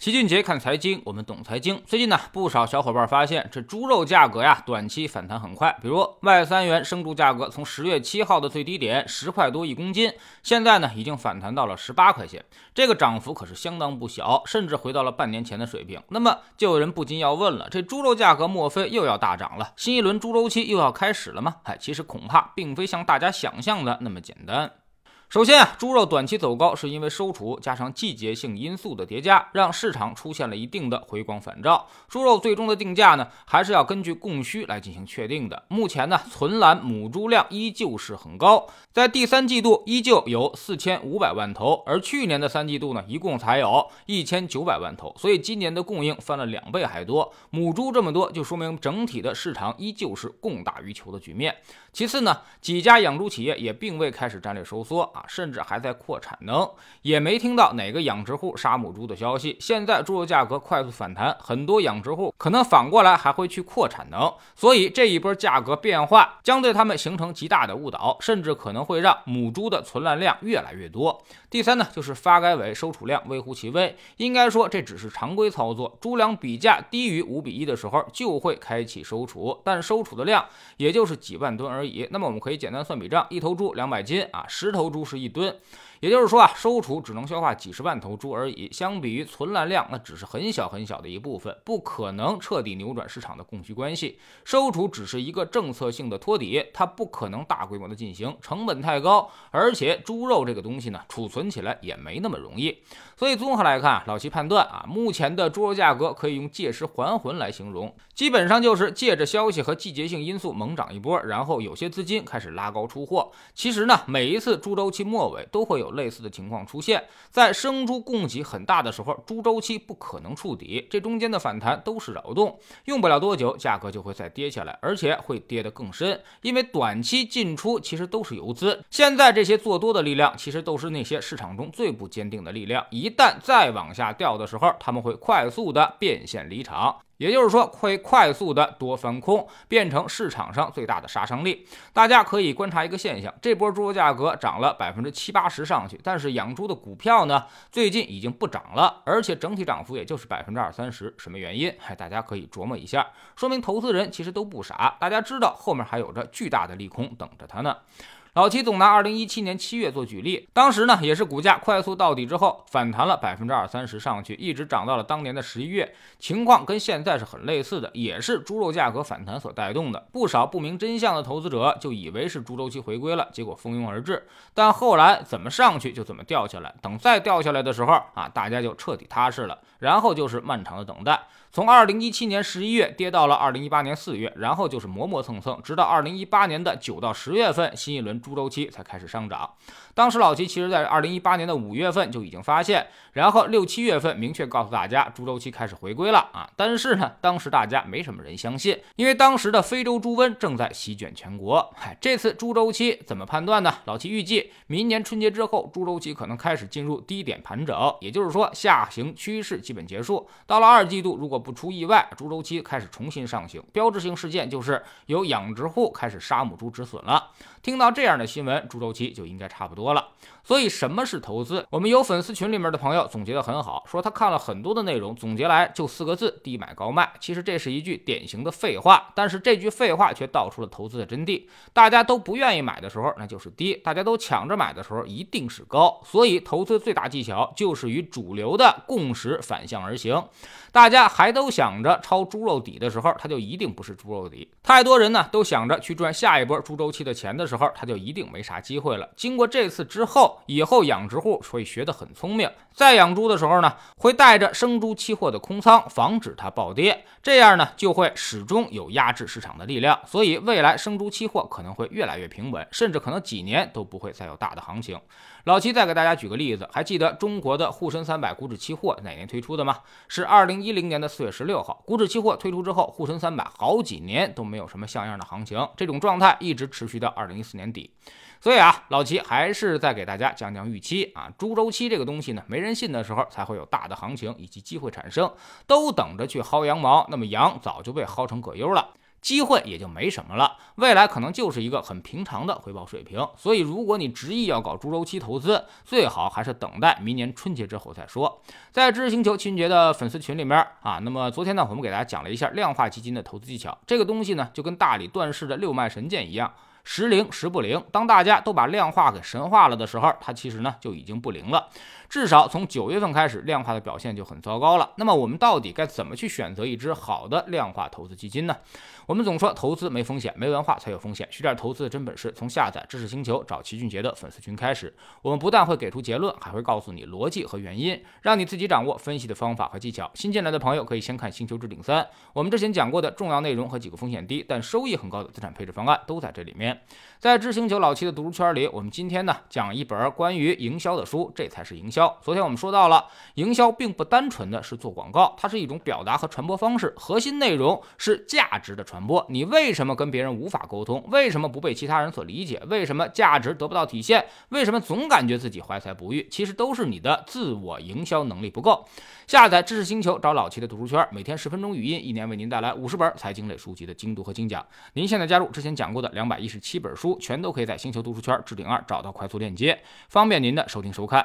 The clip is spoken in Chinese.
齐俊杰看财经，我们懂财经。最近呢，不少小伙伴发现这猪肉价格呀，短期反弹很快。比如外三元生猪价格从十月七号的最低点十块多一公斤，现在呢已经反弹到了十八块钱，这个涨幅可是相当不小，甚至回到了半年前的水平。那么就有人不禁要问了：这猪肉价格莫非又要大涨了？新一轮猪周期又要开始了吗？哎，其实恐怕并非像大家想象的那么简单。首先啊，猪肉短期走高，是因为收储加上季节性因素的叠加，让市场出现了一定的回光返照。猪肉最终的定价呢，还是要根据供需来进行确定的。目前呢，存栏母猪量依旧是很高，在第三季度依旧有四千五百万头，而去年的三季度呢，一共才有一千九百万头，所以今年的供应翻了两倍还多。母猪这么多，就说明整体的市场依旧是供大于求的局面。其次呢，几家养猪企业也并未开始战略收缩。甚至还在扩产能，也没听到哪个养殖户杀母猪的消息。现在猪肉价格快速反弹，很多养殖户可能反过来还会去扩产能，所以这一波价格变化将对他们形成极大的误导，甚至可能会让母猪的存栏量越来越多。第三呢，就是发改委收储量微乎其微，应该说这只是常规操作。猪粮比价低于五比一的时候，就会开启收储，但收储的量也就是几万吨而已。那么我们可以简单算笔账，一头猪两百斤啊，十头猪是一吨。也就是说啊，收储只能消化几十万头猪而已，相比于存栏量，那只是很小很小的一部分，不可能彻底扭转市场的供需关系。收储只是一个政策性的托底，它不可能大规模的进行，成本太高，而且猪肉这个东西呢，储存起来也没那么容易。所以综合来看，老齐判断啊，目前的猪肉价格可以用借尸还魂来形容，基本上就是借着消息和季节性因素猛涨一波，然后有些资金开始拉高出货。其实呢，每一次猪周期末尾都会有。类似的情况出现在生猪供给很大的时候，猪周期不可能触底，这中间的反弹都是扰动，用不了多久，价格就会再跌下来，而且会跌得更深，因为短期进出其实都是游资。现在这些做多的力量，其实都是那些市场中最不坚定的力量，一旦再往下掉的时候，他们会快速的变现离场。也就是说，会快速的多翻空，变成市场上最大的杀伤力。大家可以观察一个现象：这波猪肉价格涨了百分之七八十上去，但是养猪的股票呢，最近已经不涨了，而且整体涨幅也就是百分之二三十。什么原因？嗨，大家可以琢磨一下，说明投资人其实都不傻，大家知道后面还有着巨大的利空等着他呢。老齐总拿二零一七年七月做举例，当时呢也是股价快速到底之后反弹了百分之二三十上去，一直涨到了当年的十一月，情况跟现在是很类似的，也是猪肉价格反弹所带动的。不少不明真相的投资者就以为是猪周期回归了，结果蜂拥而至，但后来怎么上去就怎么掉下来，等再掉下来的时候啊，大家就彻底踏实了，然后就是漫长的等待。从二零一七年十一月跌到了二零一八年四月，然后就是磨磨蹭蹭，直到二零一八年的九到十月份，新一轮猪周期才开始上涨。当时老齐其实在二零一八年的五月份就已经发现，然后六七月份明确告诉大家猪周期开始回归了啊。但是呢，当时大家没什么人相信，因为当时的非洲猪瘟正在席卷全国。嗨，这次猪周期怎么判断呢？老齐预计明年春节之后，猪周期可能开始进入低点盘整，也就是说下行趋势基本结束。到了二季度，如果不出意外，猪周期开始重新上行，标志性事件就是有养殖户开始杀母猪止损了。听到这样这样的新闻，猪周期就应该差不多了。所以什么是投资？我们有粉丝群里面的朋友总结得很好，说他看了很多的内容，总结来就四个字：低买高卖。其实这是一句典型的废话，但是这句废话却道出了投资的真谛。大家都不愿意买的时候，那就是低；大家都抢着买的时候，一定是高。所以投资最大技巧就是与主流的共识反向而行。大家还都想着抄猪肉底的时候，它就一定不是猪肉底。太多人呢都想着去赚下一波猪周期的钱的时候，他就一定没啥机会了。经过这次之后，以后养殖户会学得很聪明，在养猪的时候呢，会带着生猪期货的空仓，防止它暴跌。这样呢，就会始终有压制市场的力量。所以未来生猪期货可能会越来越平稳，甚至可能几年都不会再有大的行情。老齐再给大家举个例子，还记得中国的沪深三百股指期货哪年推出的吗？是二零一零年的四月十六号。股指期货推出之后，沪深三百好几年都没有什么像样的行情，这种状态一直持续到二零一四年底。所以啊，老齐还是再给大家讲讲预期啊。猪周期这个东西呢，没人信的时候才会有大的行情以及机会产生，都等着去薅羊毛，那么羊早就被薅成葛优了。机会也就没什么了，未来可能就是一个很平常的回报水平。所以，如果你执意要搞猪周期投资，最好还是等待明年春节之后再说。在知识星球秦杰的粉丝群里面啊，那么昨天呢，我们给大家讲了一下量化基金的投资技巧。这个东西呢，就跟大理段氏的六脉神剑一样。时灵时不灵。当大家都把量化给神化了的时候，它其实呢就已经不灵了。至少从九月份开始，量化的表现就很糟糕了。那么我们到底该怎么去选择一只好的量化投资基金呢？我们总说投资没风险，没文化才有风险。学点投资的真本事，从下载知识星球找齐俊杰的粉丝群开始。我们不但会给出结论，还会告诉你逻辑和原因，让你自己掌握分析的方法和技巧。新进来的朋友可以先看《星球置顶三》，我们之前讲过的重要内容和几个风险低但收益很高的资产配置方案都在这里面。在知星球老七的读书圈里，我们今天呢讲一本关于营销的书，这才是营销。昨天我们说到了，营销并不单纯的是做广告，它是一种表达和传播方式，核心内容是价值的传播。你为什么跟别人无法沟通？为什么不被其他人所理解？为什么价值得不到体现？为什么总感觉自己怀才不遇？其实都是你的自我营销能力不够。下载知识星球，找老齐的读书圈，每天十分钟语音，一年为您带来五十本财经类书籍的精读和精讲。您现在加入之前讲过的两百一十七本书，全都可以在星球读书圈置顶二找到快速链接，方便您的收听收看。